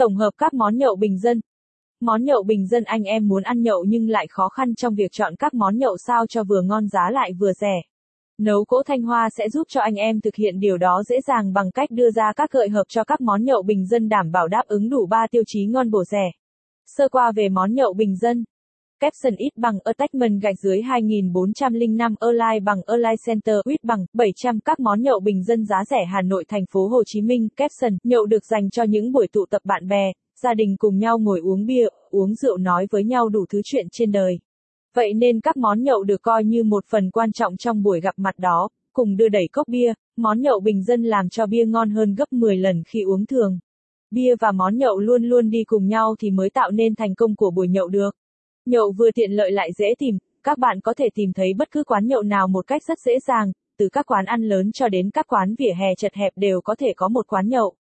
Tổng hợp các món nhậu bình dân. Món nhậu bình dân anh em muốn ăn nhậu nhưng lại khó khăn trong việc chọn các món nhậu sao cho vừa ngon giá lại vừa rẻ. Nấu cỗ Thanh Hoa sẽ giúp cho anh em thực hiện điều đó dễ dàng bằng cách đưa ra các gợi hợp cho các món nhậu bình dân đảm bảo đáp ứng đủ 3 tiêu chí ngon bổ rẻ. Sơ qua về món nhậu bình dân. Caption ít bằng Attachment gạch dưới 2405 Align bằng Align Center ít bằng 700 các món nhậu bình dân giá rẻ Hà Nội thành phố Hồ Chí Minh Caption nhậu được dành cho những buổi tụ tập bạn bè, gia đình cùng nhau ngồi uống bia, uống rượu nói với nhau đủ thứ chuyện trên đời. Vậy nên các món nhậu được coi như một phần quan trọng trong buổi gặp mặt đó, cùng đưa đẩy cốc bia, món nhậu bình dân làm cho bia ngon hơn gấp 10 lần khi uống thường. Bia và món nhậu luôn luôn đi cùng nhau thì mới tạo nên thành công của buổi nhậu được. Nhậu vừa tiện lợi lại dễ tìm, các bạn có thể tìm thấy bất cứ quán nhậu nào một cách rất dễ dàng, từ các quán ăn lớn cho đến các quán vỉa hè chật hẹp đều có thể có một quán nhậu.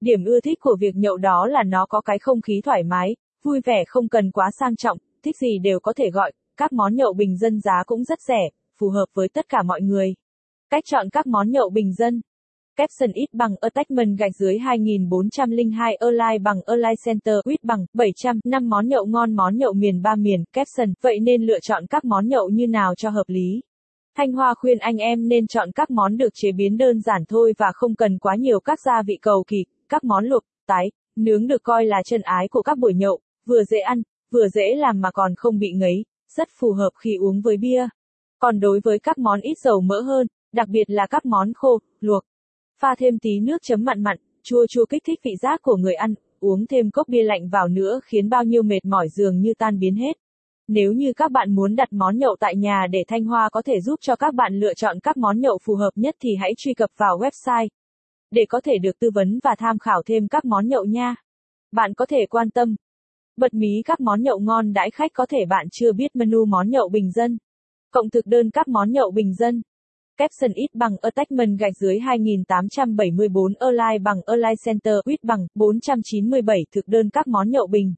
Điểm ưa thích của việc nhậu đó là nó có cái không khí thoải mái, vui vẻ không cần quá sang trọng, thích gì đều có thể gọi, các món nhậu bình dân giá cũng rất rẻ, phù hợp với tất cả mọi người. Cách chọn các món nhậu bình dân. Capson ít bằng Attachment gạch dưới 2402 Align bằng Align Center ít bằng 700 năm món nhậu ngon món nhậu miền ba miền Capson vậy nên lựa chọn các món nhậu như nào cho hợp lý. Thanh Hoa khuyên anh em nên chọn các món được chế biến đơn giản thôi và không cần quá nhiều các gia vị cầu kỳ, các món luộc, tái, nướng được coi là chân ái của các buổi nhậu, vừa dễ ăn, vừa dễ làm mà còn không bị ngấy, rất phù hợp khi uống với bia. Còn đối với các món ít dầu mỡ hơn, đặc biệt là các món khô, luộc, pha thêm tí nước chấm mặn mặn, chua chua kích thích vị giác của người ăn, uống thêm cốc bia lạnh vào nữa khiến bao nhiêu mệt mỏi dường như tan biến hết. Nếu như các bạn muốn đặt món nhậu tại nhà để Thanh Hoa có thể giúp cho các bạn lựa chọn các món nhậu phù hợp nhất thì hãy truy cập vào website để có thể được tư vấn và tham khảo thêm các món nhậu nha. Bạn có thể quan tâm bật mí các món nhậu ngon đãi khách có thể bạn chưa biết menu món nhậu bình dân. Cộng thực đơn các món nhậu bình dân. Capson ít bằng Attachment gạch dưới 2874 Align bằng Align Center ít bằng 497 thực đơn các món nhậu bình.